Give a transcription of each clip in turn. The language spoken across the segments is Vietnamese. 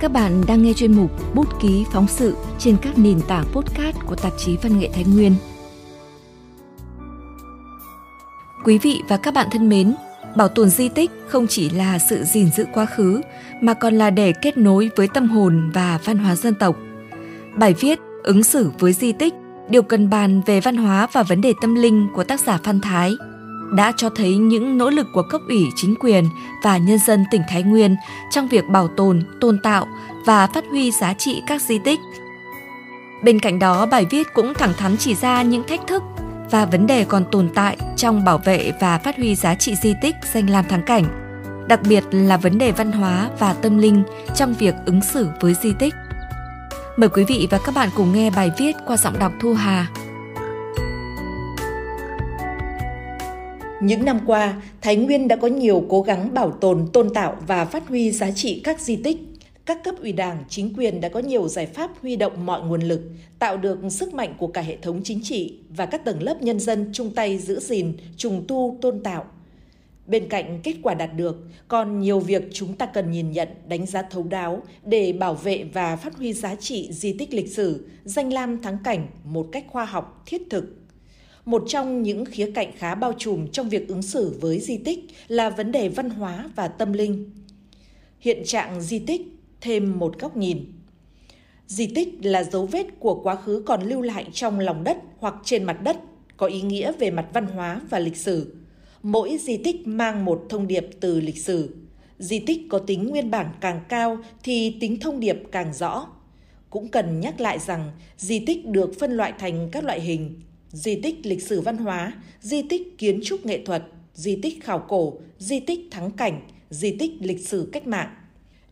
Các bạn đang nghe chuyên mục Bút ký phóng sự trên các nền tảng podcast của tạp chí Văn nghệ Thái Nguyên. Quý vị và các bạn thân mến, bảo tồn di tích không chỉ là sự gìn giữ quá khứ mà còn là để kết nối với tâm hồn và văn hóa dân tộc. Bài viết ứng xử với di tích, điều cần bàn về văn hóa và vấn đề tâm linh của tác giả Phan Thái – đã cho thấy những nỗ lực của cấp ủy chính quyền và nhân dân tỉnh Thái Nguyên trong việc bảo tồn, tôn tạo và phát huy giá trị các di tích. Bên cạnh đó, bài viết cũng thẳng thắn chỉ ra những thách thức và vấn đề còn tồn tại trong bảo vệ và phát huy giá trị di tích danh lam thắng cảnh, đặc biệt là vấn đề văn hóa và tâm linh trong việc ứng xử với di tích. Mời quý vị và các bạn cùng nghe bài viết qua giọng đọc Thu Hà Những năm qua, Thái Nguyên đã có nhiều cố gắng bảo tồn, tôn tạo và phát huy giá trị các di tích. Các cấp ủy đảng, chính quyền đã có nhiều giải pháp huy động mọi nguồn lực, tạo được sức mạnh của cả hệ thống chính trị và các tầng lớp nhân dân chung tay giữ gìn, trùng tu, tôn tạo. Bên cạnh kết quả đạt được, còn nhiều việc chúng ta cần nhìn nhận, đánh giá thấu đáo để bảo vệ và phát huy giá trị di tích lịch sử, danh lam thắng cảnh một cách khoa học, thiết thực, một trong những khía cạnh khá bao trùm trong việc ứng xử với di tích là vấn đề văn hóa và tâm linh. Hiện trạng di tích thêm một góc nhìn. Di tích là dấu vết của quá khứ còn lưu lại trong lòng đất hoặc trên mặt đất, có ý nghĩa về mặt văn hóa và lịch sử. Mỗi di tích mang một thông điệp từ lịch sử. Di tích có tính nguyên bản càng cao thì tính thông điệp càng rõ. Cũng cần nhắc lại rằng di tích được phân loại thành các loại hình di tích lịch sử văn hóa, di tích kiến trúc nghệ thuật, di tích khảo cổ, di tích thắng cảnh, di tích lịch sử cách mạng.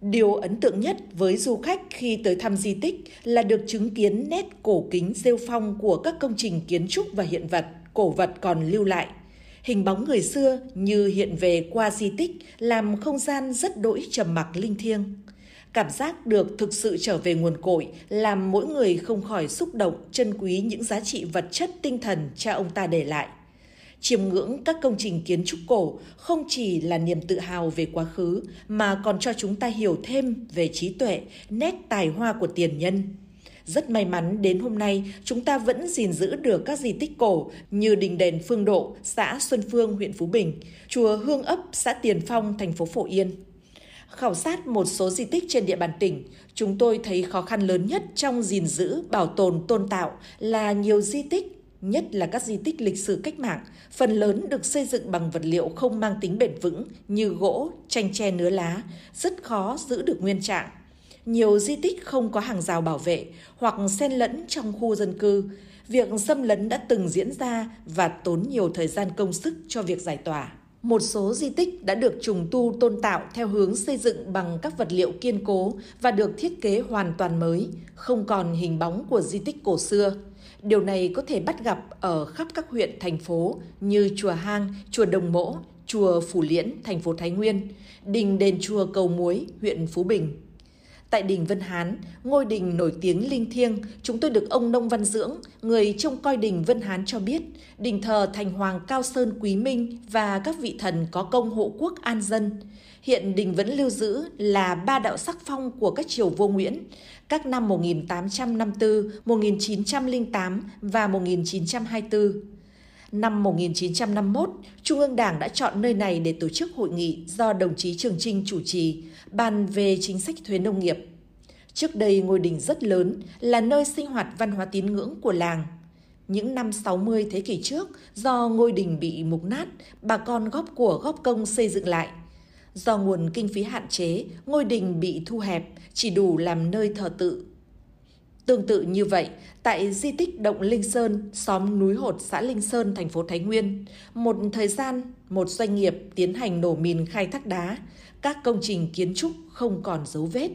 Điều ấn tượng nhất với du khách khi tới thăm di tích là được chứng kiến nét cổ kính rêu phong của các công trình kiến trúc và hiện vật, cổ vật còn lưu lại. Hình bóng người xưa như hiện về qua di tích làm không gian rất đỗi trầm mặc linh thiêng. Cảm giác được thực sự trở về nguồn cội làm mỗi người không khỏi xúc động trân quý những giá trị vật chất tinh thần cha ông ta để lại. Chiêm ngưỡng các công trình kiến trúc cổ không chỉ là niềm tự hào về quá khứ mà còn cho chúng ta hiểu thêm về trí tuệ, nét tài hoa của tiền nhân. Rất may mắn đến hôm nay chúng ta vẫn gìn giữ được các di tích cổ như đình đền Phương Độ, xã Xuân Phương, huyện Phú Bình, chùa Hương ấp, xã Tiền Phong, thành phố Phổ Yên. Khảo sát một số di tích trên địa bàn tỉnh, chúng tôi thấy khó khăn lớn nhất trong gìn giữ, bảo tồn, tôn tạo là nhiều di tích, nhất là các di tích lịch sử cách mạng, phần lớn được xây dựng bằng vật liệu không mang tính bền vững như gỗ, tranh tre nứa lá, rất khó giữ được nguyên trạng. Nhiều di tích không có hàng rào bảo vệ hoặc xen lẫn trong khu dân cư. Việc xâm lấn đã từng diễn ra và tốn nhiều thời gian công sức cho việc giải tỏa một số di tích đã được trùng tu tôn tạo theo hướng xây dựng bằng các vật liệu kiên cố và được thiết kế hoàn toàn mới, không còn hình bóng của di tích cổ xưa. Điều này có thể bắt gặp ở khắp các huyện, thành phố như Chùa Hang, Chùa Đồng Mỗ, Chùa Phủ Liễn, thành phố Thái Nguyên, đình đền chùa Cầu Muối, huyện Phú Bình. Tại đình Vân Hán, ngôi đình nổi tiếng linh thiêng, chúng tôi được ông Nông Văn Dưỡng, người trông coi đình Vân Hán cho biết, đình thờ Thành Hoàng Cao Sơn Quý Minh và các vị thần có công hộ quốc an dân. Hiện đình vẫn lưu giữ là ba đạo sắc phong của các triều vua Nguyễn, các năm 1854, 1908 và 1924. Năm 1951, Trung ương Đảng đã chọn nơi này để tổ chức hội nghị do đồng chí Trường Trinh chủ trì, bàn về chính sách thuế nông nghiệp. Trước đây ngôi đình rất lớn, là nơi sinh hoạt văn hóa tín ngưỡng của làng. Những năm 60 thế kỷ trước, do ngôi đình bị mục nát, bà con góp của góp công xây dựng lại. Do nguồn kinh phí hạn chế, ngôi đình bị thu hẹp, chỉ đủ làm nơi thờ tự Tương tự như vậy, tại di tích Động Linh Sơn, xóm núi Hột, xã Linh Sơn, thành phố Thái Nguyên, một thời gian, một doanh nghiệp tiến hành nổ mìn khai thác đá, các công trình kiến trúc không còn dấu vết.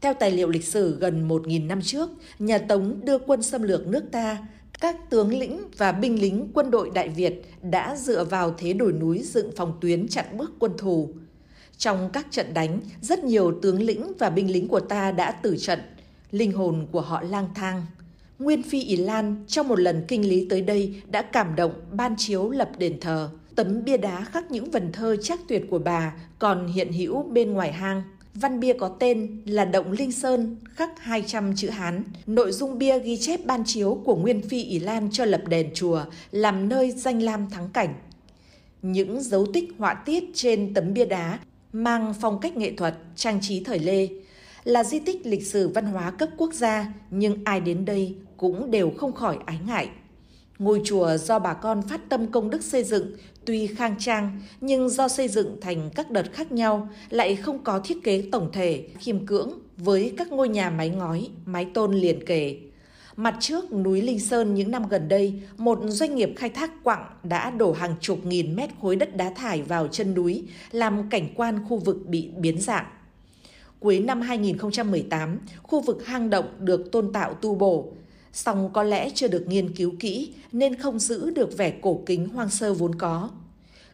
Theo tài liệu lịch sử gần 1.000 năm trước, nhà Tống đưa quân xâm lược nước ta, các tướng lĩnh và binh lính quân đội Đại Việt đã dựa vào thế đồi núi dựng phòng tuyến chặn bước quân thù. Trong các trận đánh, rất nhiều tướng lĩnh và binh lính của ta đã tử trận, linh hồn của họ lang thang. Nguyên Phi Ý Lan trong một lần kinh lý tới đây đã cảm động ban chiếu lập đền thờ. Tấm bia đá khắc những vần thơ chắc tuyệt của bà còn hiện hữu bên ngoài hang. Văn bia có tên là Động Linh Sơn, khắc 200 chữ Hán. Nội dung bia ghi chép ban chiếu của Nguyên Phi ỷ Lan cho lập đền chùa, làm nơi danh lam thắng cảnh. Những dấu tích họa tiết trên tấm bia đá mang phong cách nghệ thuật, trang trí thời Lê, là di tích lịch sử văn hóa cấp quốc gia, nhưng ai đến đây cũng đều không khỏi ái ngại. Ngôi chùa do bà con phát tâm công đức xây dựng tuy khang trang nhưng do xây dựng thành các đợt khác nhau lại không có thiết kế tổng thể khiêm cưỡng với các ngôi nhà mái ngói, mái tôn liền kề. Mặt trước núi Linh Sơn những năm gần đây, một doanh nghiệp khai thác quặng đã đổ hàng chục nghìn mét khối đất đá thải vào chân núi, làm cảnh quan khu vực bị biến dạng. Cuối năm 2018, khu vực hang động được tôn tạo tu bổ, song có lẽ chưa được nghiên cứu kỹ nên không giữ được vẻ cổ kính hoang sơ vốn có.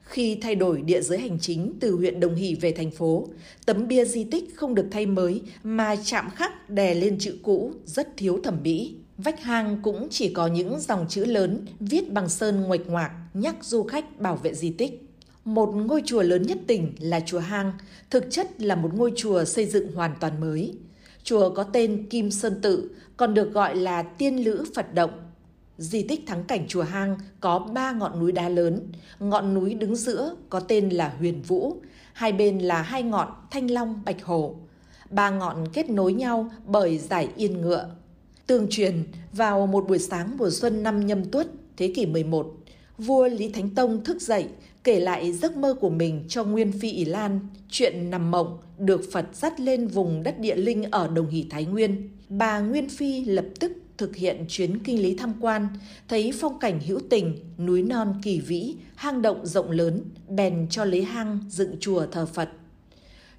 Khi thay đổi địa giới hành chính từ huyện Đồng Hỷ về thành phố, tấm bia di tích không được thay mới mà chạm khắc đè lên chữ cũ rất thiếu thẩm mỹ. Vách hang cũng chỉ có những dòng chữ lớn viết bằng sơn nguệch ngoạc nhắc du khách bảo vệ di tích. Một ngôi chùa lớn nhất tỉnh là chùa Hang, thực chất là một ngôi chùa xây dựng hoàn toàn mới. Chùa có tên Kim Sơn Tự, còn được gọi là Tiên Lữ Phật Động. Di tích thắng cảnh chùa Hang có ba ngọn núi đá lớn. Ngọn núi đứng giữa có tên là Huyền Vũ, hai bên là hai ngọn Thanh Long Bạch Hổ. Ba ngọn kết nối nhau bởi giải yên ngựa. Tương truyền, vào một buổi sáng mùa xuân năm nhâm tuất, thế kỷ 11, vua Lý Thánh Tông thức dậy kể lại giấc mơ của mình cho Nguyên Phi Ý Lan, chuyện nằm mộng được Phật dắt lên vùng đất địa linh ở Đồng Hỷ Thái Nguyên. Bà Nguyên Phi lập tức thực hiện chuyến kinh lý tham quan, thấy phong cảnh hữu tình, núi non kỳ vĩ, hang động rộng lớn, bèn cho lấy hang dựng chùa thờ Phật.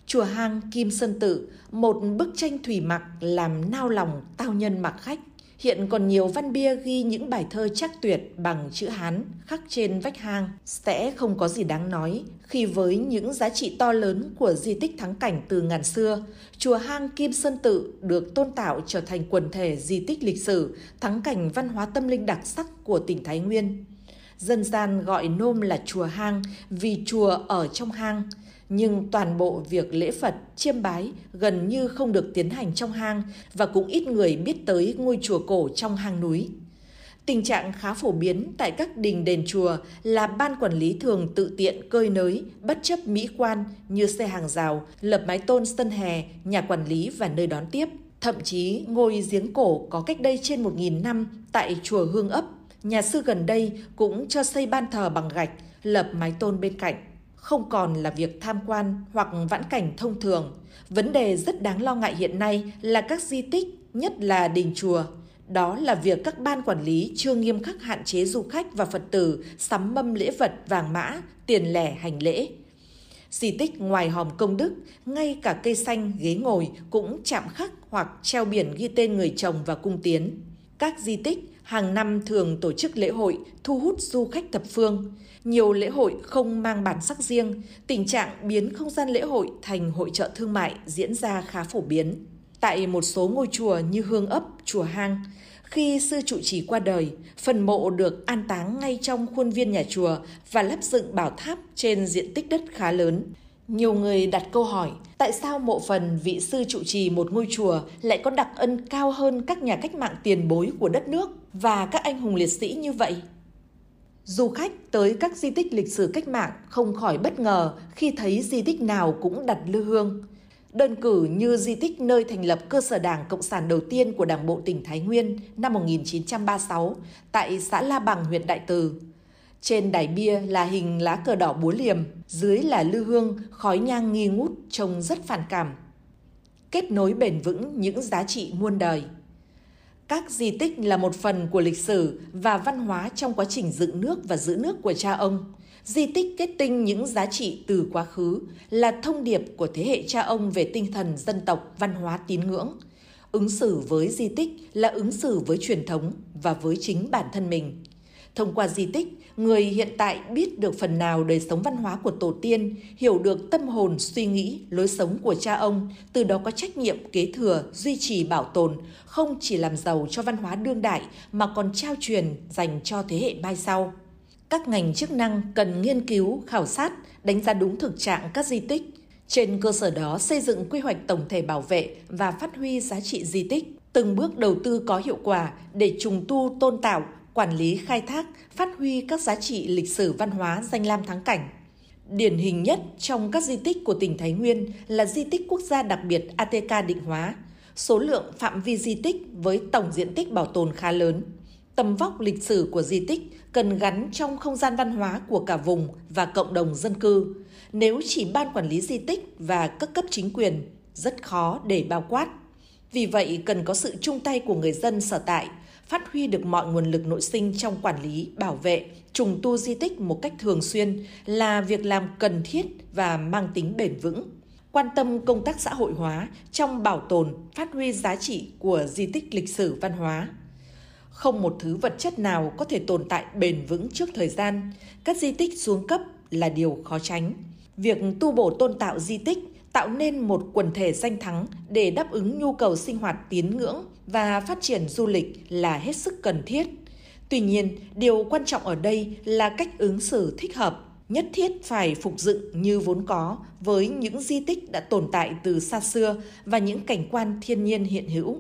Chùa hang Kim Sơn Tự, một bức tranh thủy mặc làm nao lòng tao nhân mặc khách, Hiện còn nhiều văn bia ghi những bài thơ chắc tuyệt bằng chữ Hán khắc trên vách hang sẽ không có gì đáng nói khi với những giá trị to lớn của di tích thắng cảnh từ ngàn xưa, chùa hang Kim Sơn Tự được tôn tạo trở thành quần thể di tích lịch sử, thắng cảnh văn hóa tâm linh đặc sắc của tỉnh Thái Nguyên. Dân gian gọi nôm là chùa hang vì chùa ở trong hang, nhưng toàn bộ việc lễ Phật, chiêm bái gần như không được tiến hành trong hang và cũng ít người biết tới ngôi chùa cổ trong hang núi. Tình trạng khá phổ biến tại các đình đền chùa là ban quản lý thường tự tiện cơi nới, bất chấp mỹ quan như xe hàng rào, lập mái tôn sân hè, nhà quản lý và nơi đón tiếp. Thậm chí ngôi giếng cổ có cách đây trên 1.000 năm tại chùa Hương ấp, nhà sư gần đây cũng cho xây ban thờ bằng gạch, lập mái tôn bên cạnh không còn là việc tham quan hoặc vãn cảnh thông thường. Vấn đề rất đáng lo ngại hiện nay là các di tích, nhất là đình chùa. Đó là việc các ban quản lý chưa nghiêm khắc hạn chế du khách và Phật tử sắm mâm lễ vật vàng mã, tiền lẻ hành lễ. Di tích ngoài hòm công đức, ngay cả cây xanh, ghế ngồi cũng chạm khắc hoặc treo biển ghi tên người chồng và cung tiến. Các di tích hàng năm thường tổ chức lễ hội thu hút du khách thập phương. Nhiều lễ hội không mang bản sắc riêng, tình trạng biến không gian lễ hội thành hội trợ thương mại diễn ra khá phổ biến. Tại một số ngôi chùa như Hương ấp, chùa Hang, khi sư trụ trì qua đời, phần mộ được an táng ngay trong khuôn viên nhà chùa và lắp dựng bảo tháp trên diện tích đất khá lớn. Nhiều người đặt câu hỏi, tại sao mộ phần vị sư trụ trì một ngôi chùa lại có đặc ân cao hơn các nhà cách mạng tiền bối của đất nước và các anh hùng liệt sĩ như vậy? Du khách tới các di tích lịch sử cách mạng không khỏi bất ngờ khi thấy di tích nào cũng đặt lư hương. Đơn cử như di tích nơi thành lập cơ sở đảng Cộng sản đầu tiên của Đảng bộ tỉnh Thái Nguyên năm 1936 tại xã La Bằng, huyện Đại Từ. Trên đài bia là hình lá cờ đỏ búa liềm, dưới là lư hương, khói nhang nghi ngút trông rất phản cảm. Kết nối bền vững những giá trị muôn đời. Các di tích là một phần của lịch sử và văn hóa trong quá trình dựng nước và giữ nước của cha ông. Di tích kết tinh những giá trị từ quá khứ là thông điệp của thế hệ cha ông về tinh thần dân tộc, văn hóa tín ngưỡng. Ứng xử với di tích là ứng xử với truyền thống và với chính bản thân mình. Thông qua di tích, người hiện tại biết được phần nào đời sống văn hóa của tổ tiên, hiểu được tâm hồn, suy nghĩ, lối sống của cha ông, từ đó có trách nhiệm kế thừa, duy trì bảo tồn, không chỉ làm giàu cho văn hóa đương đại mà còn trao truyền dành cho thế hệ mai sau. Các ngành chức năng cần nghiên cứu, khảo sát, đánh giá đúng thực trạng các di tích, Trên cơ sở đó xây dựng quy hoạch tổng thể bảo vệ và phát huy giá trị di tích, từng bước đầu tư có hiệu quả để trùng tu tôn tạo, quản lý khai thác, phát huy các giá trị lịch sử văn hóa danh lam thắng cảnh. Điển hình nhất trong các di tích của tỉnh Thái Nguyên là di tích quốc gia đặc biệt ATK Định Hóa, số lượng phạm vi di tích với tổng diện tích bảo tồn khá lớn. Tầm vóc lịch sử của di tích cần gắn trong không gian văn hóa của cả vùng và cộng đồng dân cư. Nếu chỉ ban quản lý di tích và các cấp chính quyền, rất khó để bao quát. Vì vậy, cần có sự chung tay của người dân sở tại, phát huy được mọi nguồn lực nội sinh trong quản lý, bảo vệ, trùng tu di tích một cách thường xuyên là việc làm cần thiết và mang tính bền vững quan tâm công tác xã hội hóa trong bảo tồn, phát huy giá trị của di tích lịch sử văn hóa. Không một thứ vật chất nào có thể tồn tại bền vững trước thời gian, các di tích xuống cấp là điều khó tránh. Việc tu bổ tôn tạo di tích tạo nên một quần thể danh thắng để đáp ứng nhu cầu sinh hoạt tín ngưỡng và phát triển du lịch là hết sức cần thiết. Tuy nhiên, điều quan trọng ở đây là cách ứng xử thích hợp nhất thiết phải phục dựng như vốn có với những di tích đã tồn tại từ xa xưa và những cảnh quan thiên nhiên hiện hữu.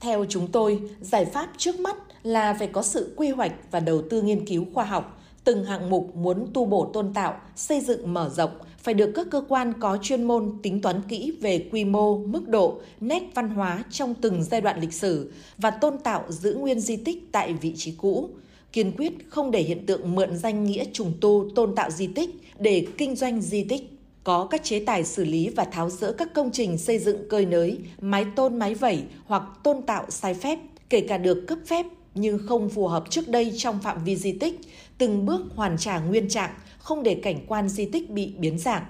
Theo chúng tôi, giải pháp trước mắt là phải có sự quy hoạch và đầu tư nghiên cứu khoa học. Từng hạng mục muốn tu bổ tôn tạo, xây dựng mở rộng phải được các cơ quan có chuyên môn tính toán kỹ về quy mô, mức độ, nét văn hóa trong từng giai đoạn lịch sử và tôn tạo giữ nguyên di tích tại vị trí cũ. Kiên quyết không để hiện tượng mượn danh nghĩa trùng tu tôn tạo di tích để kinh doanh di tích. Có các chế tài xử lý và tháo rỡ các công trình xây dựng cơi nới, mái tôn mái vẩy hoặc tôn tạo sai phép, kể cả được cấp phép nhưng không phù hợp trước đây trong phạm vi di tích, từng bước hoàn trả nguyên trạng, không để cảnh quan di tích bị biến dạng.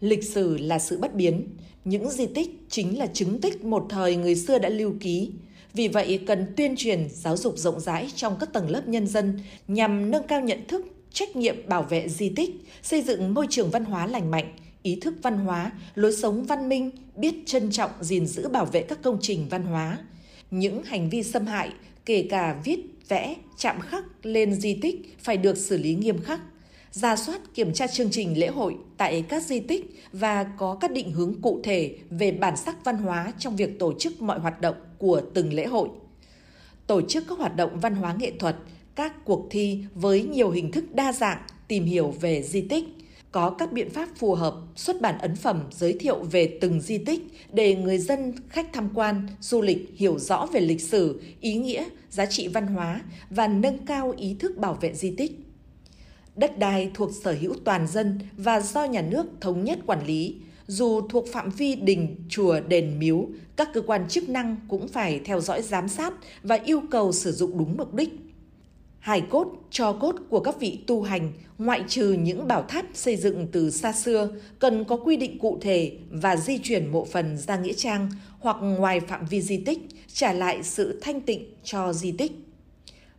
Lịch sử là sự bất biến, những di tích chính là chứng tích một thời người xưa đã lưu ký, vì vậy, cần tuyên truyền, giáo dục rộng rãi trong các tầng lớp nhân dân nhằm nâng cao nhận thức, trách nhiệm bảo vệ di tích, xây dựng môi trường văn hóa lành mạnh, ý thức văn hóa, lối sống văn minh, biết trân trọng gìn giữ bảo vệ các công trình văn hóa. Những hành vi xâm hại, kể cả viết, vẽ, chạm khắc lên di tích phải được xử lý nghiêm khắc ra soát kiểm tra chương trình lễ hội tại các di tích và có các định hướng cụ thể về bản sắc văn hóa trong việc tổ chức mọi hoạt động của từng lễ hội. Tổ chức các hoạt động văn hóa nghệ thuật, các cuộc thi với nhiều hình thức đa dạng tìm hiểu về di tích, có các biện pháp phù hợp xuất bản ấn phẩm giới thiệu về từng di tích để người dân, khách tham quan, du lịch hiểu rõ về lịch sử, ý nghĩa, giá trị văn hóa và nâng cao ý thức bảo vệ di tích. Đất đai thuộc sở hữu toàn dân và do nhà nước thống nhất quản lý, dù thuộc phạm vi đình, chùa, đền miếu, các cơ quan chức năng cũng phải theo dõi giám sát và yêu cầu sử dụng đúng mục đích. Hài cốt, cho cốt của các vị tu hành, ngoại trừ những bảo tháp xây dựng từ xa xưa, cần có quy định cụ thể và di chuyển mộ phần ra nghĩa trang hoặc ngoài phạm vi di tích, trả lại sự thanh tịnh cho di tích.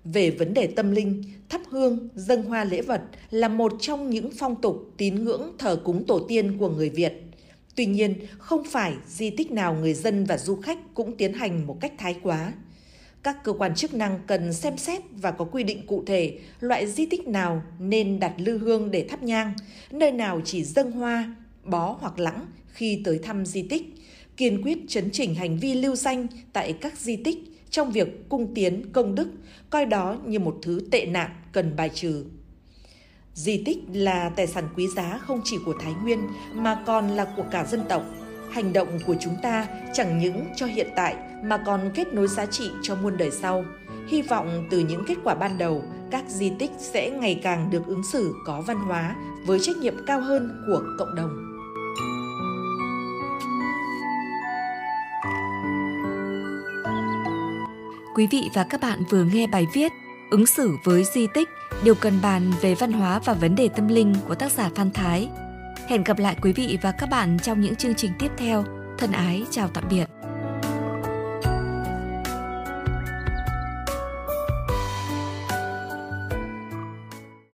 Về vấn đề tâm linh, thắp hương, dâng hoa lễ vật là một trong những phong tục tín ngưỡng thờ cúng tổ tiên của người Việt. Tuy nhiên, không phải di tích nào người dân và du khách cũng tiến hành một cách thái quá. Các cơ quan chức năng cần xem xét và có quy định cụ thể loại di tích nào nên đặt lư hương để thắp nhang, nơi nào chỉ dâng hoa, bó hoặc lãng khi tới thăm di tích, kiên quyết chấn chỉnh hành vi lưu danh tại các di tích trong việc cung tiến công đức, coi đó như một thứ tệ nạn cần bài trừ. Di tích là tài sản quý giá không chỉ của Thái Nguyên mà còn là của cả dân tộc. Hành động của chúng ta chẳng những cho hiện tại mà còn kết nối giá trị cho muôn đời sau. Hy vọng từ những kết quả ban đầu, các di tích sẽ ngày càng được ứng xử có văn hóa với trách nhiệm cao hơn của cộng đồng. Quý vị và các bạn vừa nghe bài viết Ứng xử với di tích, điều cần bàn về văn hóa và vấn đề tâm linh của tác giả Phan Thái. Hẹn gặp lại quý vị và các bạn trong những chương trình tiếp theo. Thân ái, chào tạm biệt.